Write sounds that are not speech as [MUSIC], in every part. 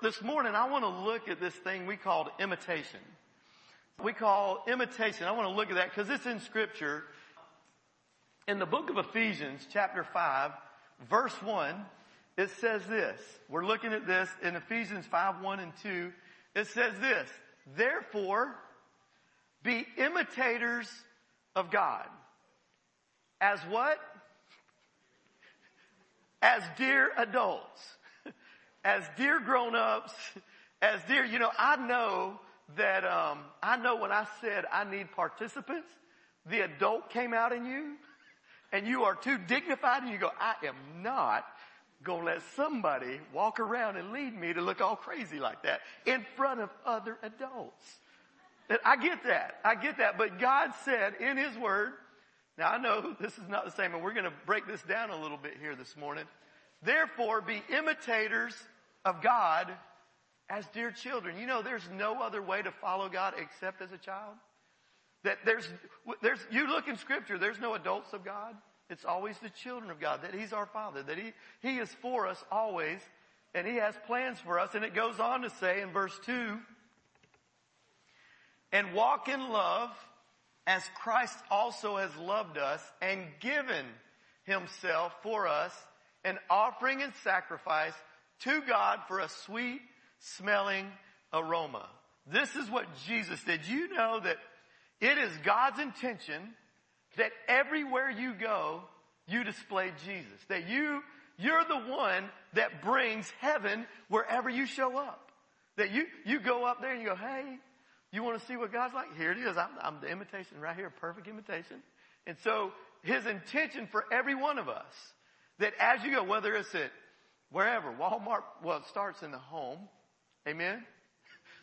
This morning I want to look at this thing we called imitation. We call imitation. I want to look at that because it's in scripture. In the book of Ephesians chapter 5 verse 1, it says this. We're looking at this in Ephesians 5, 1 and 2. It says this, therefore be imitators of God. As what? As dear adults as dear grown-ups, as dear, you know, I know that, um, I know when I said I need participants, the adult came out in you and you are too dignified and you go, I am not to let somebody walk around and lead me to look all crazy like that in front of other adults. I get that. I get that. But God said in His Word, now I know this is not the same and we're going to break this down a little bit here this morning. Therefore be imitators of God as dear children. You know, there's no other way to follow God except as a child. That there's, there's, you look in scripture, there's no adults of God. It's always the children of God, that He's our Father, that He, He is for us always, and He has plans for us. And it goes on to say in verse 2, and walk in love as Christ also has loved us and given Himself for us an offering and sacrifice to God for a sweet smelling aroma. This is what Jesus did. You know that it is God's intention that everywhere you go, you display Jesus. That you, you're the one that brings heaven wherever you show up. That you, you go up there and you go, hey, you want to see what God's like? Here it is. I'm, I'm the imitation right here, perfect imitation. And so his intention for every one of us that as you go, whether it's at wherever, Walmart, well, it starts in the home. Amen.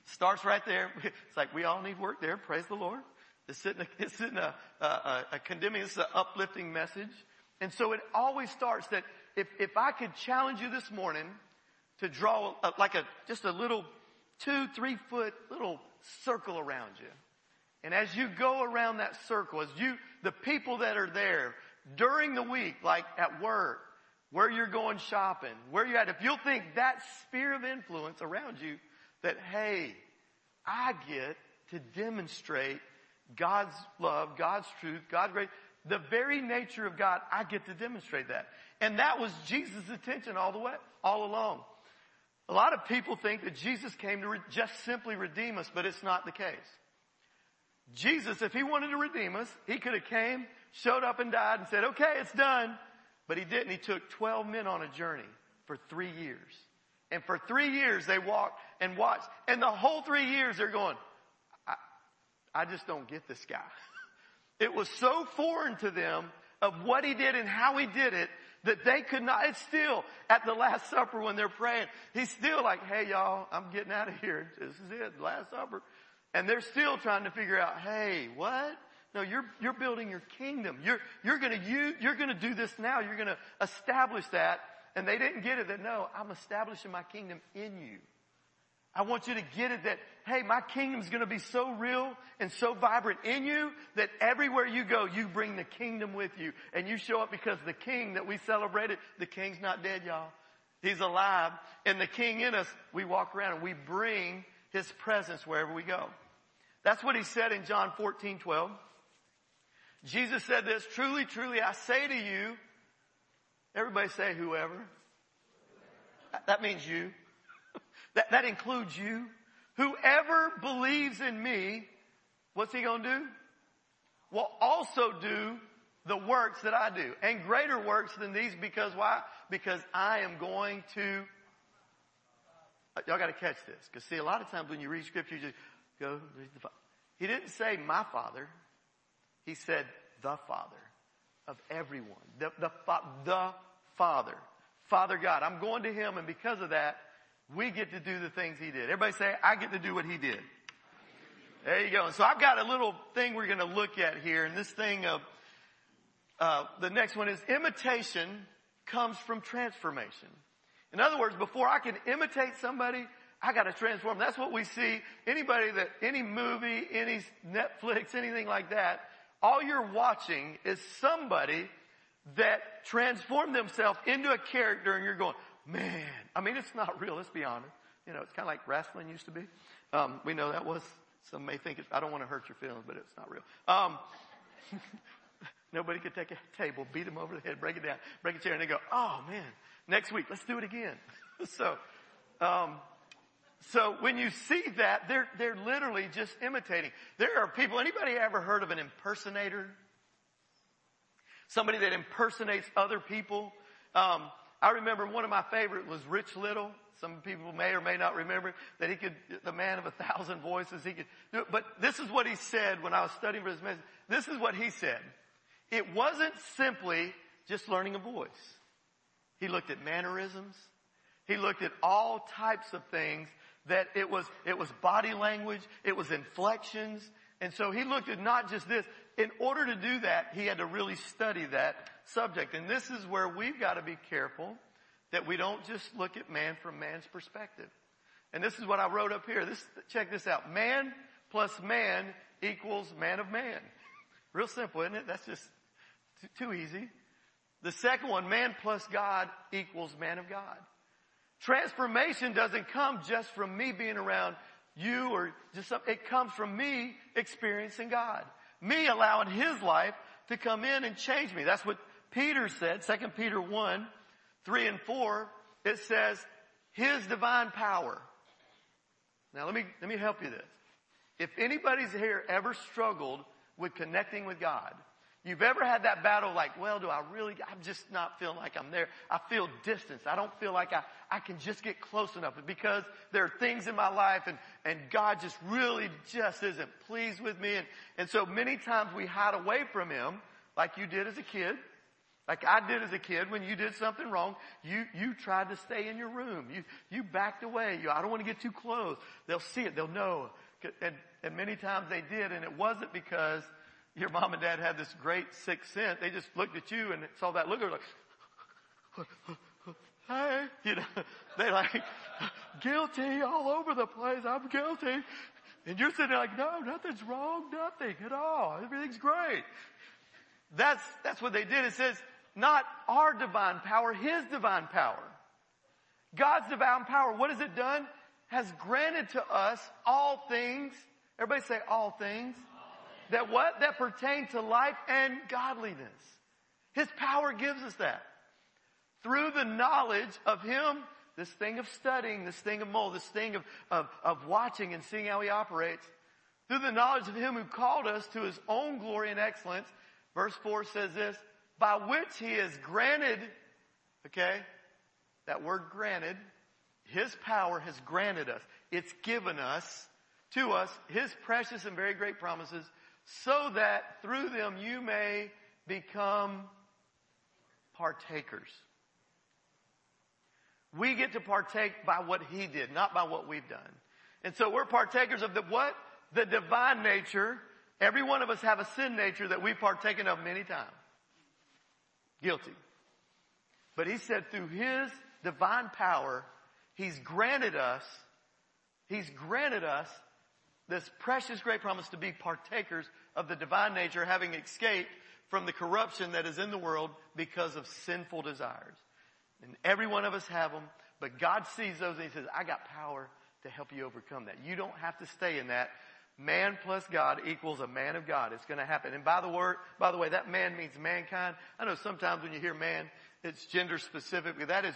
Starts right there. [LAUGHS] It's like we all need work there. Praise the Lord. It's sitting, [LAUGHS] it's sitting a, a, a condemning, it's an uplifting message. And so it always starts that if, if I could challenge you this morning to draw a, like a, just a little two, three foot little circle around you. And as you go around that circle, as you, the people that are there during the week, like at work, where you're going shopping, where you're at, if you'll think that sphere of influence around you, that hey, I get to demonstrate God's love, God's truth, God's grace, the very nature of God, I get to demonstrate that. And that was Jesus' intention all the way, all along. A lot of people think that Jesus came to re- just simply redeem us, but it's not the case. Jesus, if he wanted to redeem us, he could have came, showed up and died and said, okay, it's done. But he didn't. He took 12 men on a journey for three years. And for three years they walked and watched. And the whole three years they're going, I, I just don't get this guy. [LAUGHS] It was so foreign to them of what he did and how he did it that they could not, it's still at the last supper when they're praying, he's still like, hey y'all, I'm getting out of here. This is it, last supper. And they're still trying to figure out, hey, what? No, you're, you're building your kingdom. You're, you're gonna, you, you're gonna do this now. You're gonna establish that. And they didn't get it that no, I'm establishing my kingdom in you. I want you to get it that, hey, my kingdom's gonna be so real and so vibrant in you that everywhere you go, you bring the kingdom with you. And you show up because the king that we celebrated, the king's not dead, y'all. He's alive. And the king in us, we walk around and we bring his presence wherever we go. That's what he said in John 14, 12. Jesus said this, truly, truly, I say to you, everybody say whoever. That means you. That, that includes you. Whoever believes in me, what's he gonna do? Will also do the works that I do. And greater works than these because why? Because I am going to, y'all gotta catch this. Cause see, a lot of times when you read scripture, you just go, he didn't say my father. He said, the Father of everyone. The, the, the Father. Father God. I'm going to Him and because of that, we get to do the things He did. Everybody say, I get to do what He did. There you go. And So I've got a little thing we're going to look at here and this thing of, uh, the next one is imitation comes from transformation. In other words, before I can imitate somebody, I gotta transform. That's what we see. Anybody that, any movie, any Netflix, anything like that, all you're watching is somebody that transformed themselves into a character and you're going, man, I mean, it's not real. Let's be honest. You know, it's kind of like wrestling used to be. Um, we know that was. Some may think it's, I don't want to hurt your feelings, but it's not real. Um, [LAUGHS] nobody could take a table, beat them over the head, break it down, break a chair, and they go, oh man, next week, let's do it again. [LAUGHS] so, um, so when you see that, they're, they're literally just imitating. There are people, anybody ever heard of an impersonator? Somebody that impersonates other people? Um, I remember one of my favorite was Rich Little. Some people may or may not remember that he could, the man of a thousand voices, he could do it. But this is what he said when I was studying for his message. This is what he said. It wasn't simply just learning a voice. He looked at mannerisms. He looked at all types of things that it was, it was body language, it was inflections. And so he looked at not just this. In order to do that, he had to really study that subject. And this is where we've got to be careful that we don't just look at man from man's perspective. And this is what I wrote up here. This, check this out. Man plus man equals man of man. Real simple, isn't it? That's just too easy. The second one, man plus God equals man of God. Transformation doesn't come just from me being around you or just something. It comes from me experiencing God. Me allowing His life to come in and change me. That's what Peter said, 2 Peter 1, 3 and 4. It says, His divine power. Now let me, let me help you this. If anybody's here ever struggled with connecting with God, You've ever had that battle like, well, do I really, I'm just not feeling like I'm there. I feel distance. I don't feel like I, I can just get close enough because there are things in my life and, and God just really just isn't pleased with me. And, and so many times we hide away from Him like you did as a kid. Like I did as a kid when you did something wrong, you, you tried to stay in your room. You, you backed away. You, I don't want to get too close. They'll see it. They'll know. And, and many times they did and it wasn't because your mom and dad had this great sixth sense. They just looked at you and saw that look. They're like, [LAUGHS] hey, you know, [LAUGHS] they like, [LAUGHS] guilty all over the place. I'm guilty. And you're sitting there like, no, nothing's wrong. Nothing at all. Everything's great. That's, that's what they did. It says, not our divine power, His divine power. God's divine power, what has it done? Has granted to us all things. Everybody say all things that what? That pertain to life and godliness. His power gives us that. Through the knowledge of Him, this thing of studying, this thing of mold, this thing of, of, of watching and seeing how He operates, through the knowledge of Him who called us to His own glory and excellence, verse 4 says this, by which He has granted, okay, that word granted, His power has granted us. It's given us, to us, His precious and very great promises so that through them you may become partakers. We get to partake by what He did, not by what we've done. And so we're partakers of the what? The divine nature. Every one of us have a sin nature that we've partaken of many times. Guilty. But He said through His divine power, He's granted us, He's granted us this precious great promise to be partakers of the divine nature, having escaped from the corruption that is in the world because of sinful desires. And every one of us have them, but God sees those and He says, I got power to help you overcome that. You don't have to stay in that. Man plus God equals a man of God. It's going to happen. And by the word, by the way, that man means mankind. I know sometimes when you hear man, it's gender specific, but that is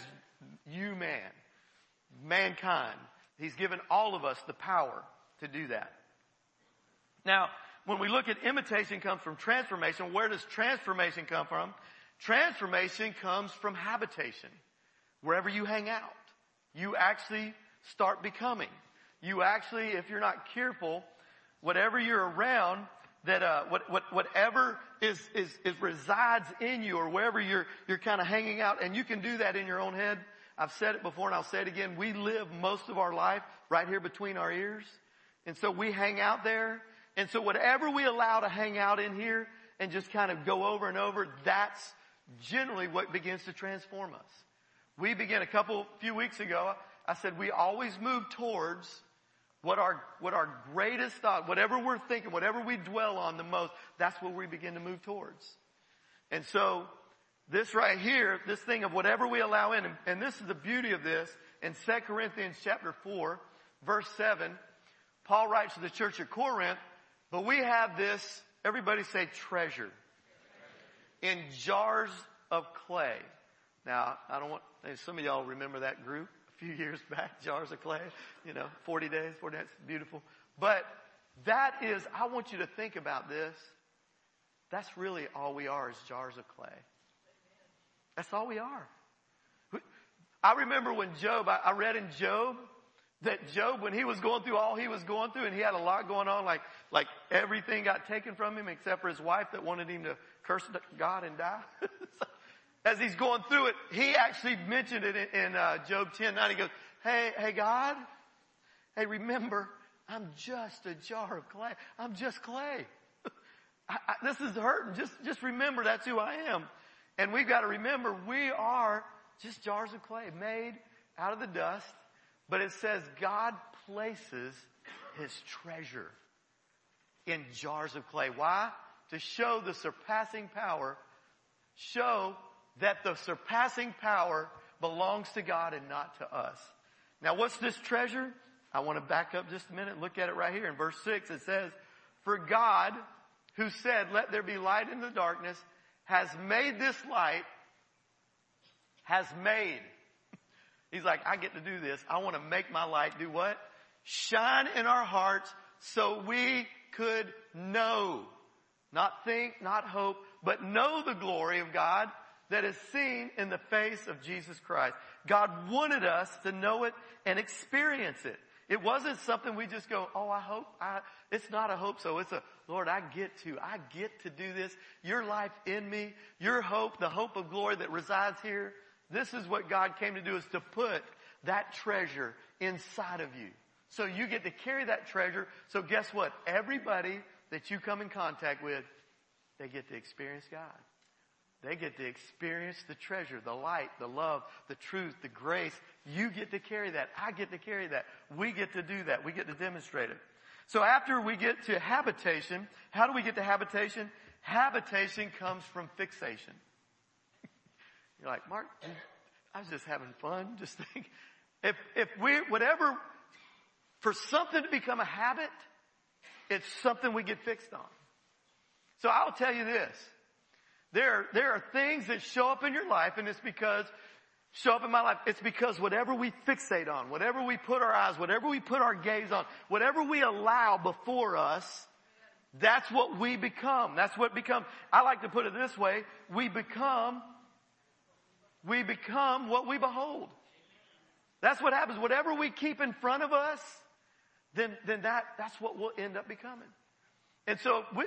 you man. Mankind. He's given all of us the power to do that. Now, when we look at imitation comes from transformation, where does transformation come from? Transformation comes from habitation. Wherever you hang out, you actually start becoming. You actually, if you're not careful, whatever you're around, that uh, what, what, whatever is, is, is resides in you or wherever you're you're kind of hanging out, and you can do that in your own head. I've said it before and I'll say it again. We live most of our life right here between our ears. And so we hang out there. And so whatever we allow to hang out in here and just kind of go over and over, that's generally what begins to transform us. We began a couple, few weeks ago, I said we always move towards what our, what our greatest thought, whatever we're thinking, whatever we dwell on the most, that's what we begin to move towards. And so this right here, this thing of whatever we allow in, and, and this is the beauty of this, In 2 Corinthians chapter 4, verse 7, Paul writes to the church at Corinth, but we have this, everybody say treasure, in jars of clay. Now, I don't want, some of y'all remember that group a few [LAUGHS] years back, jars of clay, you know, 40 days, 40 days, beautiful. But that is, I want you to think about this. That's really all we are is jars of clay. That's all we are. I remember when Job, I, I read in Job that Job, when he was going through all he was going through and he had a lot going on, like, like everything got taken from him except for his wife that wanted him to curse God and die. [LAUGHS] As he's going through it, he actually mentioned it in, in uh, Job 10, 9. He goes, hey, hey God, hey remember, I'm just a jar of clay. I'm just clay. [LAUGHS] I, I, this is hurting. Just, just remember that's who I am. And we've got to remember we are just jars of clay made out of the dust. But it says God places his treasure in jars of clay. Why? To show the surpassing power, show that the surpassing power belongs to God and not to us. Now what's this treasure? I want to back up just a minute. Look at it right here in verse six. It says, for God who said, let there be light in the darkness has made this light, has made. He's like, I get to do this. I want to make my light do what? Shine in our hearts so we could know. Not think, not hope, but know the glory of God that is seen in the face of Jesus Christ. God wanted us to know it and experience it. It wasn't something we just go, oh, I hope, I, it's not a hope so. It's a, Lord, I get to, I get to do this. Your life in me, your hope, the hope of glory that resides here. This is what God came to do is to put that treasure inside of you. So you get to carry that treasure. So guess what? Everybody that you come in contact with, they get to experience God. They get to experience the treasure, the light, the love, the truth, the grace. You get to carry that. I get to carry that. We get to do that. We get to demonstrate it. So after we get to habitation, how do we get to habitation? Habitation comes from fixation. You're like, Mark, I was just having fun. [LAUGHS] Just think, if, if we, whatever, for something to become a habit, it's something we get fixed on. So I'll tell you this. There, there are things that show up in your life and it's because, show up in my life, it's because whatever we fixate on, whatever we put our eyes, whatever we put our gaze on, whatever we allow before us, that's what we become. That's what become. I like to put it this way. We become, we become what we behold. That's what happens. Whatever we keep in front of us, then, then that, that's what we'll end up becoming. And so we,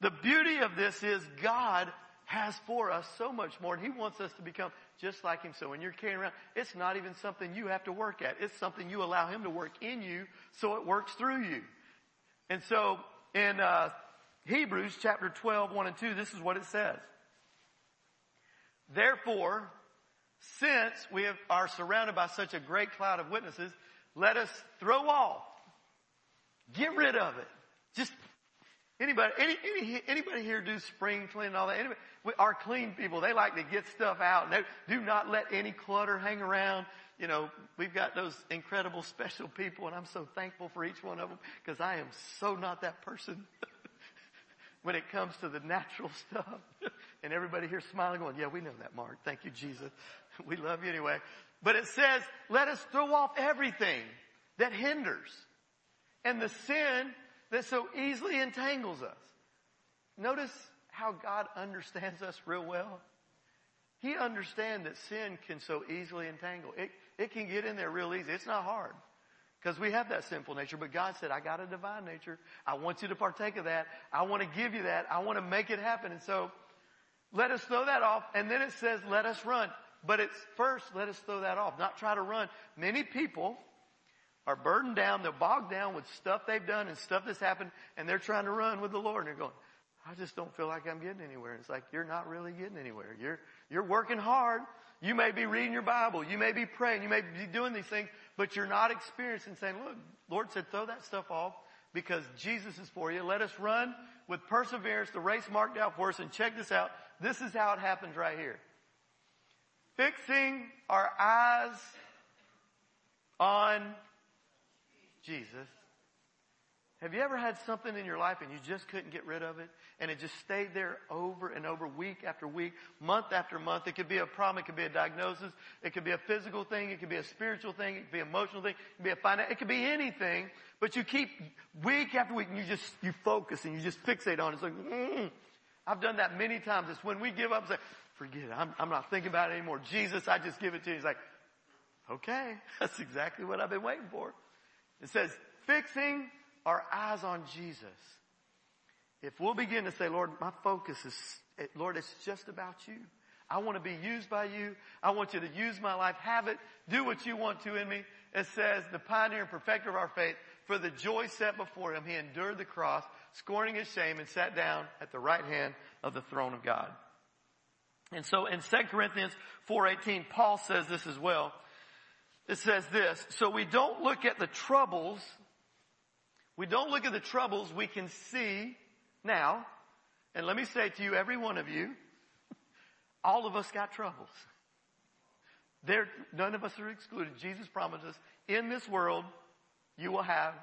the beauty of this is God has for us so much more and He wants us to become just like Him. So when you're carrying around, it's not even something you have to work at. It's something you allow Him to work in you so it works through you. And so in, uh, Hebrews chapter 12, 1 and 2, this is what it says. Therefore, since we have, are surrounded by such a great cloud of witnesses, let us throw off, get rid of it. Just Anybody, any, any, anybody here do spring cleaning and all that? Anybody, we, our clean people, they like to get stuff out and they do not let any clutter hang around. You know, we've got those incredible special people and I'm so thankful for each one of them because I am so not that person [LAUGHS] when it comes to the natural [LAUGHS] stuff. And everybody here smiling going, yeah, we know that, Mark. Thank you, Jesus. [LAUGHS] we love you anyway. But it says, let us throw off everything that hinders and the sin that so easily entangles us. Notice how God understands us real well. He understands that sin can so easily entangle. It, it can get in there real easy. It's not hard. Because we have that sinful nature, but God said, I got a divine nature. I want you to partake of that. I want to give you that. I want to make it happen. And so, let us throw that off. And then it says, let us run. But it's first, let us throw that off. Not try to run. Many people are burdened down, they're bogged down with stuff they've done and stuff that's happened, and they're trying to run with the Lord, and they're going, I just don't feel like I'm getting anywhere. And it's like, you're not really getting anywhere. You're, you're working hard. You may be reading your Bible. You may be praying. You may be doing these things, but you're not experiencing saying, look, Lord said throw that stuff off because Jesus is for you. Let us run with perseverance the race marked out for us. And check this out. This is how it happens right here. Fixing our eyes on Jesus. Have you ever had something in your life and you just couldn't get rid of it? And it just stayed there over and over, week after week, month after month. It could be a problem. It could be a diagnosis. It could be a physical thing. It could be a spiritual thing. It could be an emotional thing. It could be a finance. It could be anything. But you keep week after week and you just, you focus and you just fixate on it. It's like, mm. I've done that many times. It's when we give up and say, forget it. I'm, I'm not thinking about it anymore. Jesus, I just give it to you. He's like, okay. [LAUGHS] That's exactly what I've been waiting for. It says, fixing our eyes on Jesus. If we'll begin to say, Lord, my focus is, eh, Lord, it's just about you. I want to be used by you. I want you to use my life. Have it. Do what you want to in me. It says, the pioneer and perfecter of our faith, for the joy set before him, he endured the cross, scorning his shame, and sat down at the right hand of the throne of God. And so in 2 Corinthians 4.18, Paul says this as well. It says this, so we don't look at the troubles we don't look at the troubles we can see now. And let me say to you, every one of you, all of us got troubles. There, none of us are excluded. Jesus promised us, in this world, you will have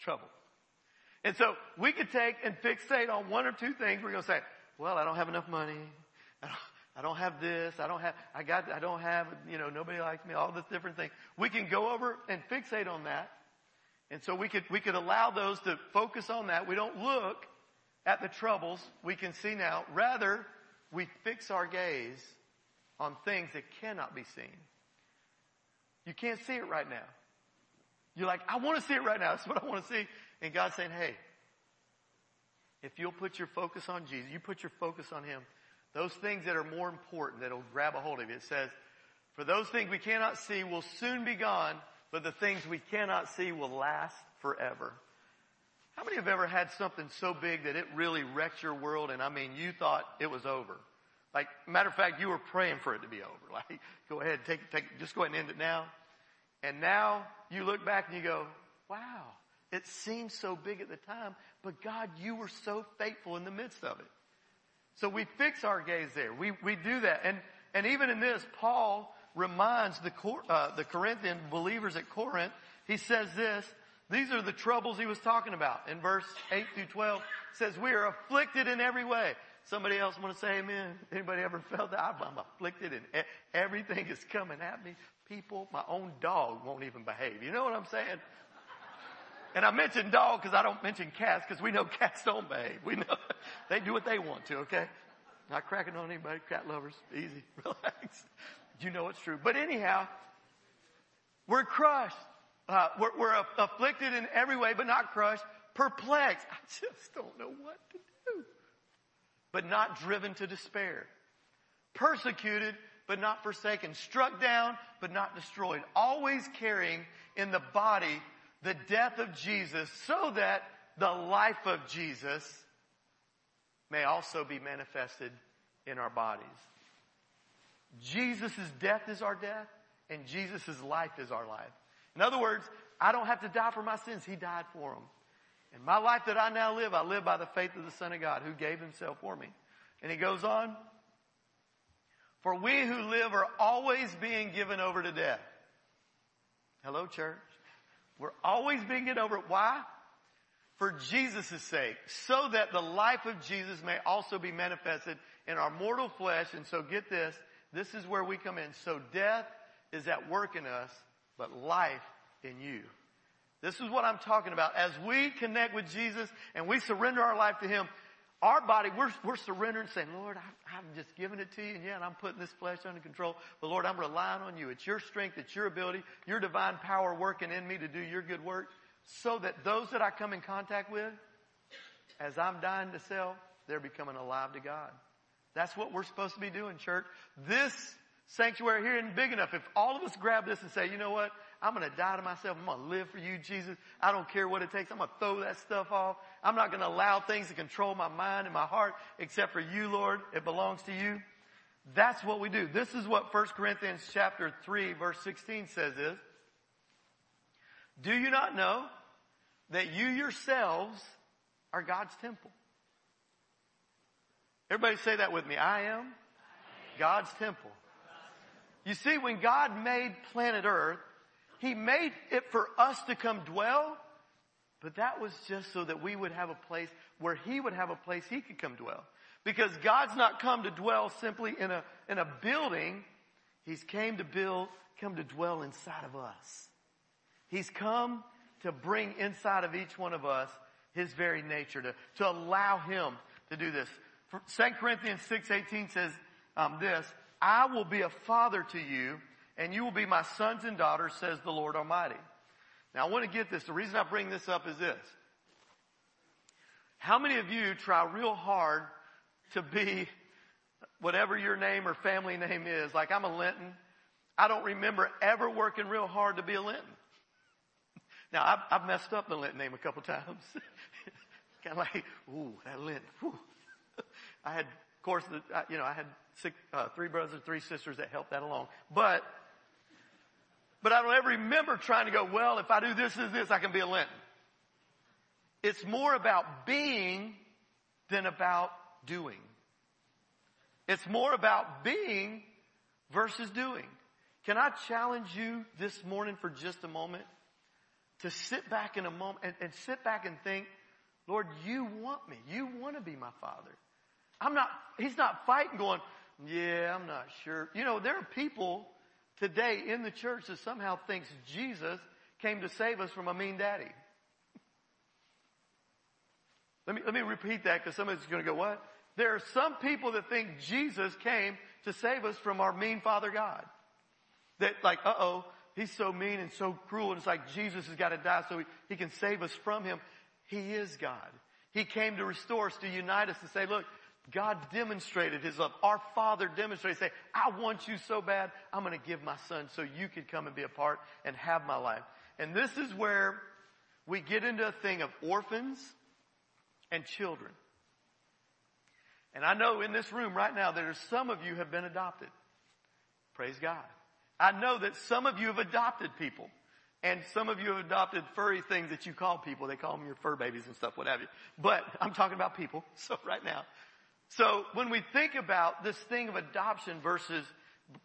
trouble. And so we could take and fixate on one or two things. We're going to say, well, I don't have enough money. I don't, I don't have this. I don't have, I got, I don't have, you know, nobody likes me, all this different things. We can go over and fixate on that. And so we could, we could allow those to focus on that. We don't look at the troubles we can see now. Rather, we fix our gaze on things that cannot be seen. You can't see it right now. You're like, I want to see it right now. [LAUGHS] That's what I want to see. And God's saying, hey, if you'll put your focus on Jesus, you put your focus on Him, those things that are more important that'll grab a hold of you. It says, for those things we cannot see will soon be gone, but the things we cannot see will last forever. How many have ever had something so big that it really wrecked your world and I mean you thought it was over? Like, matter of fact, you were praying for it to be over. [LAUGHS] Like, go ahead, take, take, just go ahead and end it now. And now you look back and you go, wow, it seemed so big at the time, but God, you were so faithful in the midst of it. So we fix our gaze there. We, we do that. And, and even in this, Paul reminds the, uh, the Corinthian believers at Corinth, he says this, these are the troubles he was talking about. In verse 8 through 12, says, we are afflicted in every way. Somebody else want to say amen? Anybody ever felt that? I'm afflicted and everything is coming at me. People, my own dog won't even behave. You know what I'm saying? And I mention dog because I don't mention cats because we know [LAUGHS] cats don't behave. We know [LAUGHS] they do what they want to, okay? Not cracking on anybody, cat lovers. Easy, [LAUGHS] relax. You know it's true. But anyhow, we're crushed. Uh, we're, we're afflicted in every way, but not crushed. Perplexed. I just don't know what to do. But not driven to despair. Persecuted, but not forsaken. Struck down, but not destroyed. Always carrying in the body the death of Jesus so that the life of Jesus may also be manifested in our bodies. Jesus' death is our death and Jesus' life is our life. In other words, I don't have to die for my sins. He died for them. And my life that I now live, I live by the faith of the Son of God who gave himself for me. And he goes on, for we who live are always being given over to death. Hello church. We're always being given over. Why? For Jesus' sake, so that the life of Jesus may also be manifested in our mortal flesh. And so get this, this is where we come in. So death is at work in us, but life in you. This is what I'm talking about. As we connect with Jesus and we surrender our life to Him, our body, we're, we're surrendering saying, Lord, I've just given it to you and yeah, and I'm putting this flesh under control. But Lord, I'm relying on you. It's your strength, it's your ability, your divine power working in me to do your good work so that those that I come in contact with, as I'm dying to self, they're becoming alive to God. That's what we're supposed to be doing, church. This sanctuary here isn't big enough. If all of us grab this and say, you know what? I'm going to die to myself. I'm going to live for you, Jesus. I don't care what it takes. I'm going to throw that stuff off. I'm not going to allow things to control my mind and my heart except for you, Lord. It belongs to you. That's what we do. This is what 1 Corinthians chapter 3 verse 16 says is, do you not know that you yourselves are God's temple? Everybody say that with me. I am God's temple. You see, when God made planet earth, He made it for us to come dwell, but that was just so that we would have a place where He would have a place He could come dwell. Because God's not come to dwell simply in a, in a building. He's came to build, come to dwell inside of us. He's come to bring inside of each one of us His very nature, to, to allow Him to do this. 2 Corinthians 6.18 says um, this, I will be a father to you and you will be my sons and daughters, says the Lord Almighty. Now I want to get this. The reason I bring this up is this. How many of you try real hard to be whatever your name or family name is? Like I'm a Linton. I don't remember ever working real hard to be a Linton. Now I've, I've messed up the Linton name a couple times. [LAUGHS] kind of like, ooh, that Linton. I had, of course, you know, I had six, uh, three brothers, three sisters that helped that along. But but I don't ever remember trying to go, well, if I do this, this, this, I can be a Linton. It's more about being than about doing. It's more about being versus doing. Can I challenge you this morning for just a moment to sit back in a moment and, and sit back and think, Lord, you want me. You want to be my father. I'm not, he's not fighting going, yeah, I'm not sure. You know, there are people today in the church that somehow thinks Jesus came to save us from a mean daddy. Let me, let me repeat that because somebody's going to go, what? There are some people that think Jesus came to save us from our mean Father God. That like, uh oh, he's so mean and so cruel and it's like Jesus has got to die so he, he can save us from him. He is God. He came to restore us, to unite us, to say, look, God demonstrated His love. Our Father demonstrated, say, I want you so bad, I'm going to give my son so you could come and be a part and have my life. And this is where we get into a thing of orphans and children. And I know in this room right now there are some of you have been adopted. Praise God. I know that some of you have adopted people. And some of you have adopted furry things that you call people. They call them your fur babies and stuff, what have you. But I'm talking about people. [LAUGHS] So right now, so when we think about this thing of adoption versus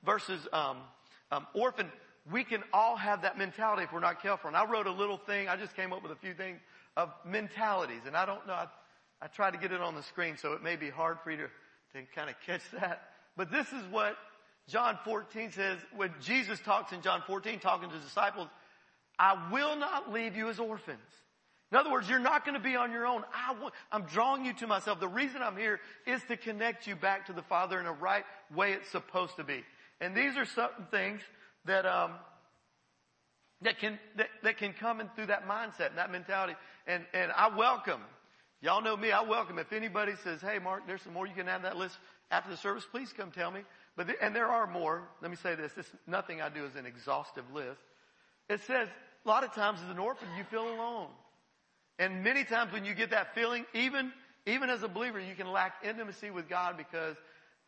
versus um, um, orphan, we can all have that mentality if we're not careful. And I wrote a little thing. I just came up with a few things of mentalities, and I don't know. I, I tried to get it on the screen, so it may be hard for you to, to kind of catch that. But this is what John 14 says when Jesus talks in John 14, talking to his disciples. I will not leave you as orphans. In other words, you're not going to be on your own. I want, I'm drawing you to myself. The reason I'm here is to connect you back to the Father in a right way it's supposed to be. And these are certain things that, um, that can, that, that can come in through that mindset and that mentality. And, and I welcome, y'all know me, I welcome if anybody says, hey Mark, there's some more, you can add to that list after the service, please come tell me. But, the, and there are more. Let me say this, this, nothing I do is an exhaustive list. It says, a lot of times as an orphan, you feel alone. And many times when you get that feeling, even, even as a believer, you can lack intimacy with God because,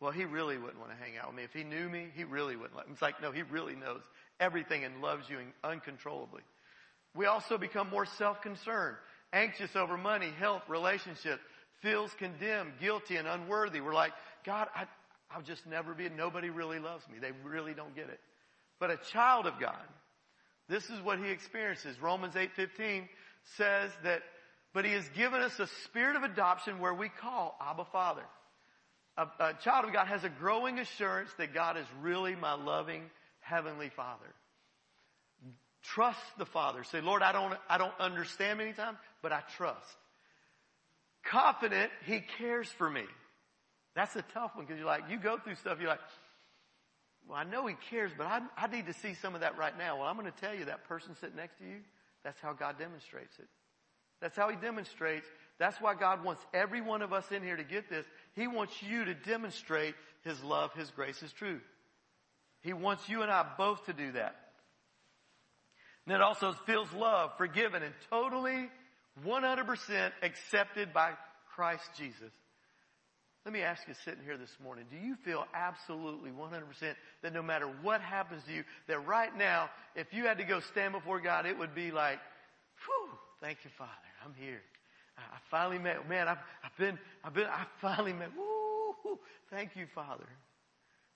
well, He really wouldn't want to hang out with me. If He knew me, He really wouldn't let me. It's like, no, He really knows everything and loves you uncontrollably. We also become more self-concerned, anxious over money, health, relationships, feels condemned, guilty, and unworthy. We're like, God, I, I'll just never be, nobody really loves me. They really don't get it. But a child of God, this is what he experiences. Romans 8:15 says that, but he has given us a spirit of adoption where we call Abba Father. A, a child of God has a growing assurance that God is really my loving heavenly Father. Trust the Father. Say, Lord, I don't, I don't understand many times, but I trust. Confident He cares for me. That's a tough one because you're like, you go through stuff, you're like, well, I know He cares, but I, I need to see some of that right now. Well, I'm going to tell you that person sitting next to you, that's how God demonstrates it. That's how He demonstrates. That's why God wants every one of us in here to get this. He wants you to demonstrate His love, His grace, His truth. He wants you and I both to do that. And it also feels love, forgiven, and totally 100% accepted by Christ Jesus. Let me ask you sitting here this morning, do you feel absolutely 100% that no matter what happens to you, that right now, if you had to go stand before God, it would be like, whew, thank you, Father, I'm here. I finally met, man, I've, I've been, I've been, I finally met, woo, thank you, Father.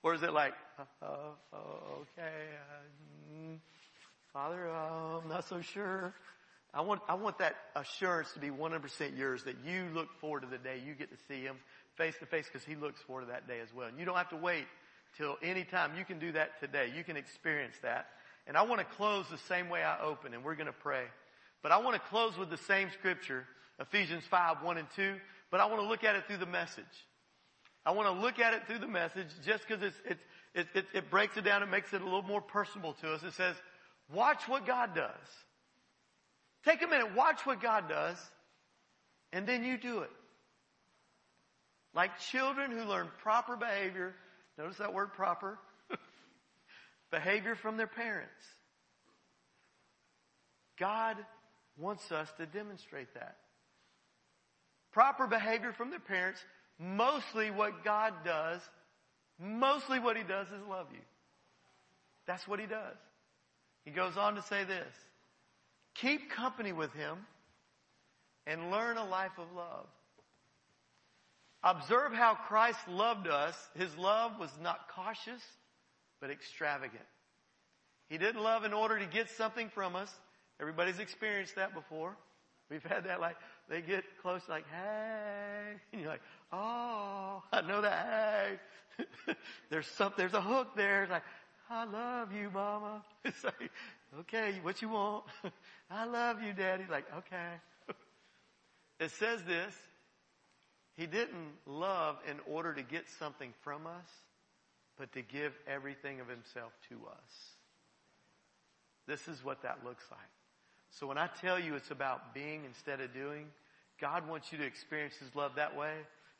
Or is it like, uh, uh, okay, uh, Father, I'm not so sure. I want, I want that assurance to be 100% yours that you look forward to the day you get to see him face to face because he looks forward to that day as well. And you don't have to wait till any time. You can do that today. You can experience that. And I want to close the same way I open and we're going to pray. But I want to close with the same scripture, Ephesians 5, 1 and 2, but I want to look at it through the message. I want to look at it through the message just because it, it, it breaks it down It makes it a little more personal to us. It says, watch what God does. Take a minute, watch what God does, and then you do it. Like children who learn proper behavior, notice that word proper, [LAUGHS] behavior from their parents. God wants us to demonstrate that. Proper behavior from their parents, mostly what God does, mostly what He does is love you. That's what He does. He goes on to say this. Keep company with Him and learn a life of love. Observe how Christ loved us. His love was not cautious, but extravagant. He didn't love in order to get something from us. Everybody's experienced that before. We've had that like, they get close like, hey, [LAUGHS] and you're like, oh, I know that, hey. [LAUGHS] there's some, there's a hook there. It's like, I love you, mama. [LAUGHS] It's like, okay, what you want? I love you, daddy. Like, okay. it says this, he didn't love in order to get something from us, but to give everything of himself to us. This is what that looks like. So when I tell you it's about being instead of doing, God wants you to experience His love that way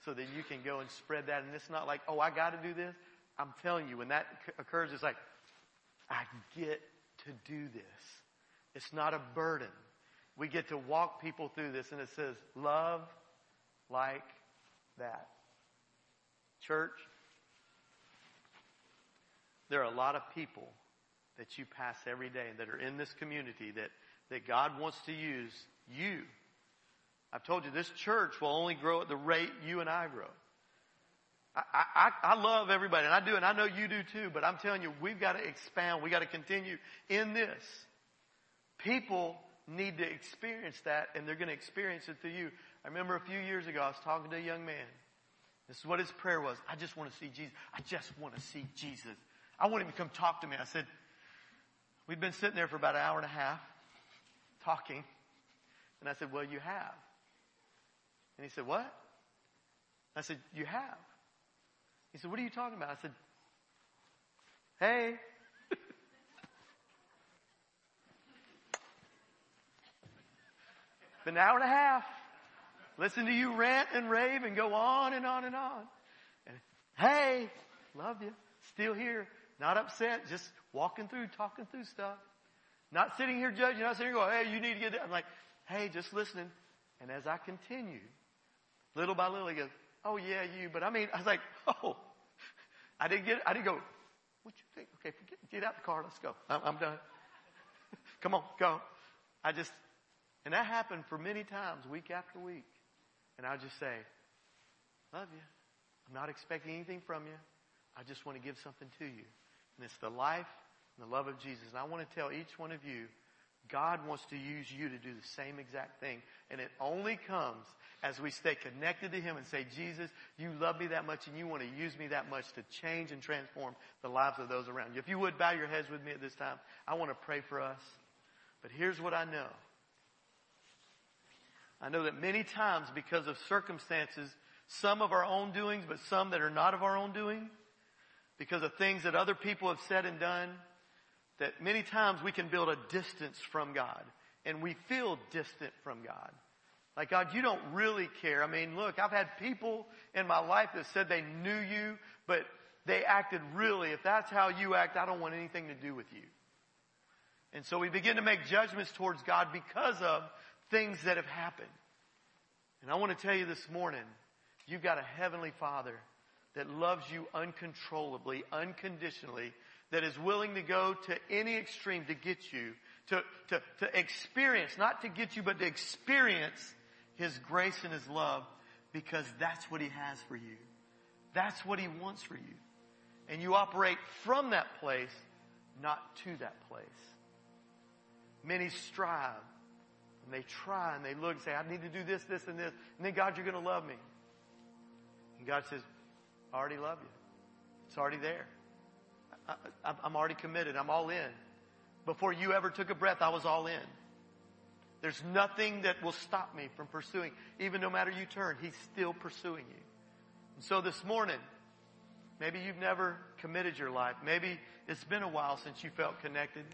so that you can go and spread that. And it's not like, oh, I got to do this. I'm telling you, when that occurs, it's like, I get to do this. It's not a burden. We get to walk people through this and it says, love like that. Church, there are a lot of people that you pass every day that are in this community that that God wants to use you. I've told you this church will only grow at the rate you and I grow. I, I, I love everybody and I do and I know you do too, but I'm telling you, we've got to expand. We've got to continue in this. People need to experience that and they're going to experience it through you. I remember a few years ago, I was talking to a young man. This is what his prayer was. I just want to see Jesus. I just want to see Jesus. I want him to come talk to me. I said, we've been sitting there for about an hour and a half talking. And I said, well, you have. And he said, what? I said, you have. He said, what are you talking about? I said, hey. [LAUGHS] Been an hour and a half. Listen to you rant and rave and go on and on and on. And hey, love you. Still here. Not upset. Just walking through, talking through stuff. Not sitting here judging, not sitting here going, hey, you need to get that. I'm like, hey, just listening. And as I continued, little by little, he goes, oh yeah, you. But I mean, I was like, oh, I didn't get, I didn't go, what you think? Okay, forget, get out the car, let's go. I'm, I'm done. [LAUGHS] Come on, go. I just, and that happened for many times, week after week. And I'll just say, love you. I'm not expecting anything from you. I just want to give something to you. And it's the life and the love of Jesus. And I want to tell each one of you, God wants to use you to do the same exact thing. And it only comes as we stay connected to Him and say, Jesus, you love me that much and you want to use me that much to change and transform the lives of those around you. If you would bow your heads with me at this time, I want to pray for us. But here's what I know. I know that many times because of circumstances, some of our own doings, but some that are not of our own doing, because of things that other people have said and done, that many times we can build a distance from God and we feel distant from God. Like God, you don't really care. I mean, look, I've had people in my life that said they knew you, but they acted really, if that's how you act, I don't want anything to do with you. And so we begin to make judgments towards God because of things that have happened. And I want to tell you this morning, you've got a heavenly father that loves you uncontrollably, unconditionally, that is willing to go to any extreme to get you, to, to, to experience, not to get you, but to experience His grace and His love because that's what He has for you. That's what He wants for you. And you operate from that place, not to that place. Many strive and they try and they look and say, I need to do this, this, and this. And then God, you're going to love me. And God says, I already love you. It's already there. I, am already committed. I'm all in. Before you ever took a breath, I was all in. There's nothing that will stop me from pursuing. Even no matter you turn, He's still pursuing you. And so this morning, maybe you've never committed your life. Maybe it's been a while since you felt connected.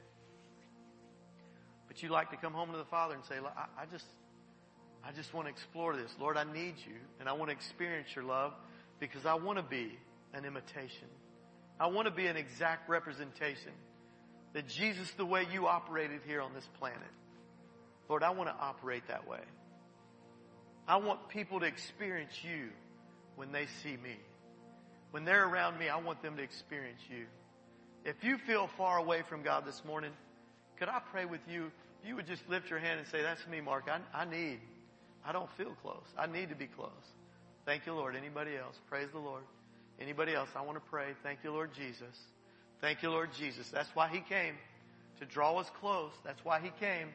But you like to come home to the Father and say, I, I just, I just want to explore this. Lord, I need you and I want to experience your love because I want to be an imitation. I want to be an exact representation that Jesus, the way you operated here on this planet, Lord, I want to operate that way. I want people to experience you when they see me. When they're around me, I want them to experience you. If you feel far away from God this morning, could I pray with you you would just lift your hand and say, That's me, Mark. I, I need, I don't feel close. I need to be close. Thank you, Lord. Anybody else? Praise the Lord. Anybody else? I want to pray. Thank you, Lord Jesus. Thank you, Lord Jesus. That's why He came to draw us close. That's why He came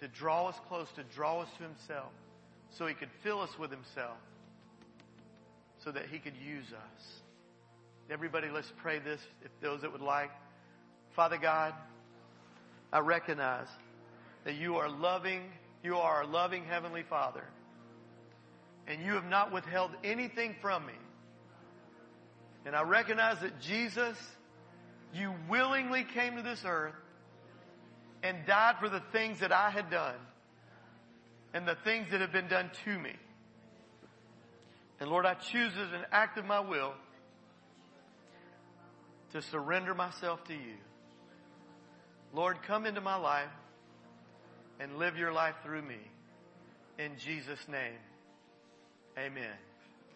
to draw us close, to draw us to Himself, so He could fill us with Himself, so that He could use us. Everybody, let's pray this if those that would like. Father God, I recognize that you are loving, you are a loving Heavenly Father. And you have not withheld anything from me. And I recognize that Jesus, you willingly came to this earth and died for the things that I had done and the things that have been done to me. And Lord, I choose as an act of my will to surrender myself to you. Lord, come into my life and live your life through me. In Jesus' name. Amen.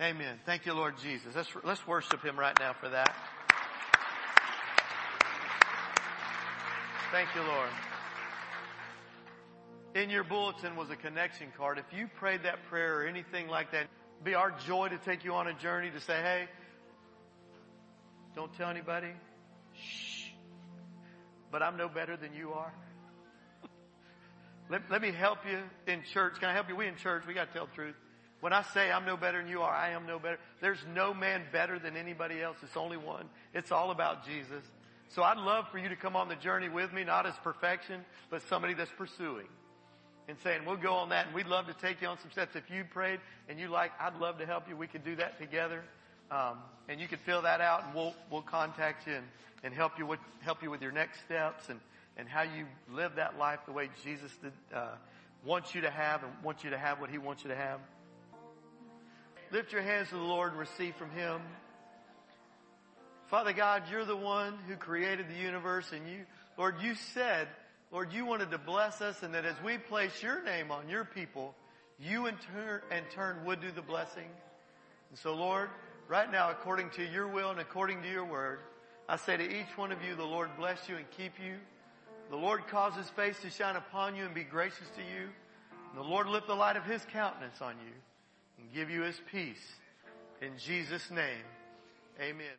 Amen. Thank you, Lord Jesus. Let's, let's worship him right now for that. Thank you, Lord. In your bulletin was a connection card. If you prayed that prayer or anything like that, be our joy to take you on a journey to say, hey, don't tell anybody. Shh. But I'm no better than you are. Let, let me help you in church. Can I help you? We in church, we got to tell the truth. When I say I'm no better than you are, I am no better. There's no man better than anybody else. It's only one. It's all about Jesus. So I'd love for you to come on the journey with me, not as perfection, but somebody that's pursuing and saying, we'll go on that and we'd love to take you on some steps. If you prayed and you like, I'd love to help you. We could do that together. Um, and you can fill that out and we'll, we'll contact you and, and help you with, help you with your next steps and, and how you live that life the way Jesus did, uh, wants you to have and wants you to have what he wants you to have. Lift your hands to the Lord and receive from him. Father God, you're the one who created the universe and you, Lord, you said, Lord, you wanted to bless us and that as we place your name on your people, you in turn, in turn would do the blessing. And so Lord, right now, according to your will and according to your word, I say to each one of you, the Lord bless you and keep you. The Lord cause his face to shine upon you and be gracious to you. And the Lord lift the light of his countenance on you and give you his peace. In Jesus' name, amen.